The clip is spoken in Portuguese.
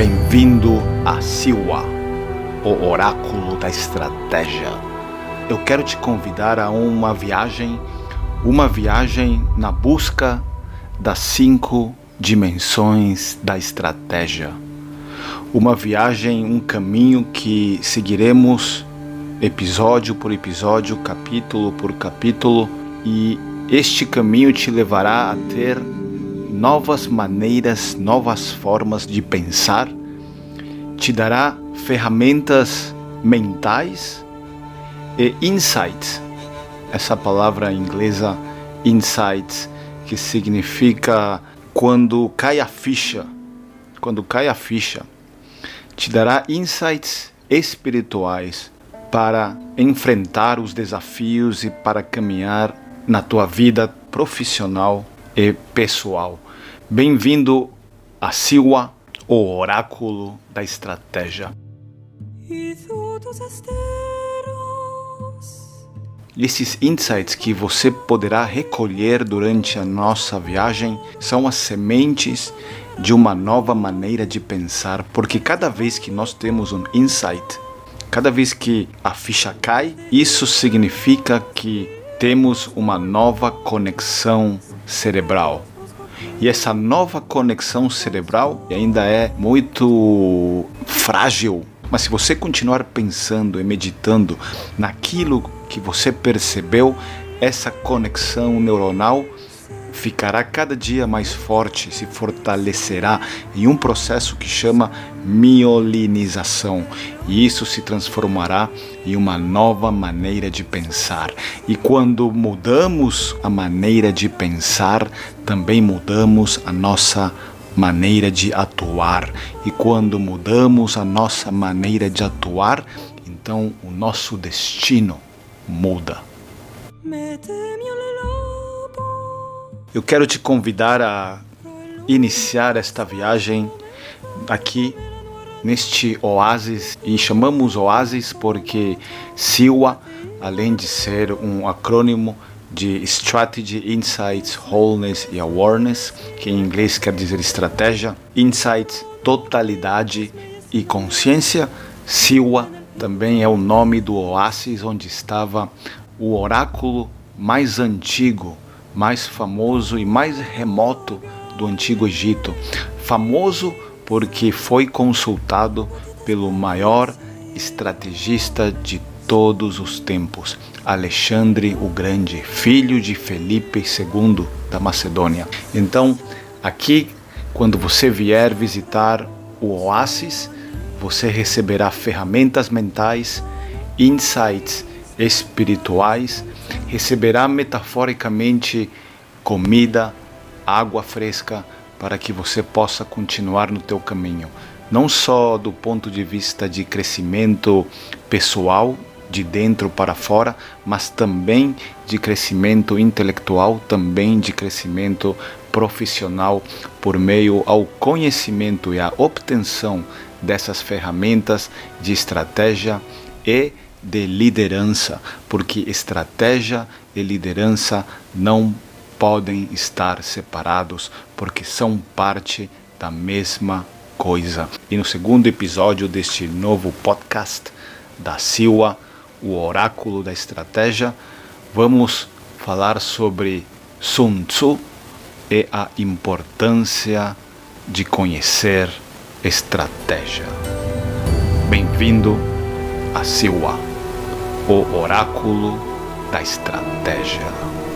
Bem-vindo a Siwa, o oráculo da estratégia. Eu quero te convidar a uma viagem, uma viagem na busca das cinco dimensões da estratégia. Uma viagem, um caminho que seguiremos episódio por episódio, capítulo por capítulo, e este caminho te levará a ter novas maneiras, novas formas de pensar, te dará ferramentas mentais e insights. Essa palavra inglesa insights que significa quando cai a ficha, quando cai a ficha, te dará insights espirituais para enfrentar os desafios e para caminhar na tua vida profissional e pessoal. Bem-vindo a Siwa, o oráculo da estratégia. Esses insights que você poderá recolher durante a nossa viagem são as sementes de uma nova maneira de pensar, porque cada vez que nós temos um insight, cada vez que a ficha cai, isso significa que temos uma nova conexão cerebral. E essa nova conexão cerebral ainda é muito frágil. Mas se você continuar pensando e meditando naquilo que você percebeu, essa conexão neuronal ficará cada dia mais forte, se fortalecerá em um processo que chama miolinização, e isso se transformará em uma nova maneira de pensar. E quando mudamos a maneira de pensar, também mudamos a nossa maneira de atuar. E quando mudamos a nossa maneira de atuar, então o nosso destino muda. Eu quero te convidar a iniciar esta viagem aqui neste oásis e chamamos oásis porque SIWA, além de ser um acrônimo de Strategy, Insights, Wholeness e Awareness, que em inglês quer dizer estratégia, Insights, totalidade e consciência, SIWA também é o nome do oásis onde estava o oráculo mais antigo mais famoso e mais remoto do Antigo Egito. Famoso porque foi consultado pelo maior estrategista de todos os tempos, Alexandre o Grande, filho de Felipe II da Macedônia. Então, aqui, quando você vier visitar o Oásis, você receberá ferramentas mentais, insights espirituais receberá metaforicamente comida, água fresca para que você possa continuar no teu caminho, não só do ponto de vista de crescimento pessoal, de dentro para fora, mas também de crescimento intelectual, também de crescimento profissional por meio ao conhecimento e à obtenção dessas ferramentas de estratégia e de liderança, porque estratégia e liderança não podem estar separados, porque são parte da mesma coisa. E no segundo episódio deste novo podcast da Silva, o oráculo da estratégia, vamos falar sobre Sun Tzu e a importância de conhecer estratégia. Bem-vindo a Silva o oráculo da estratégia.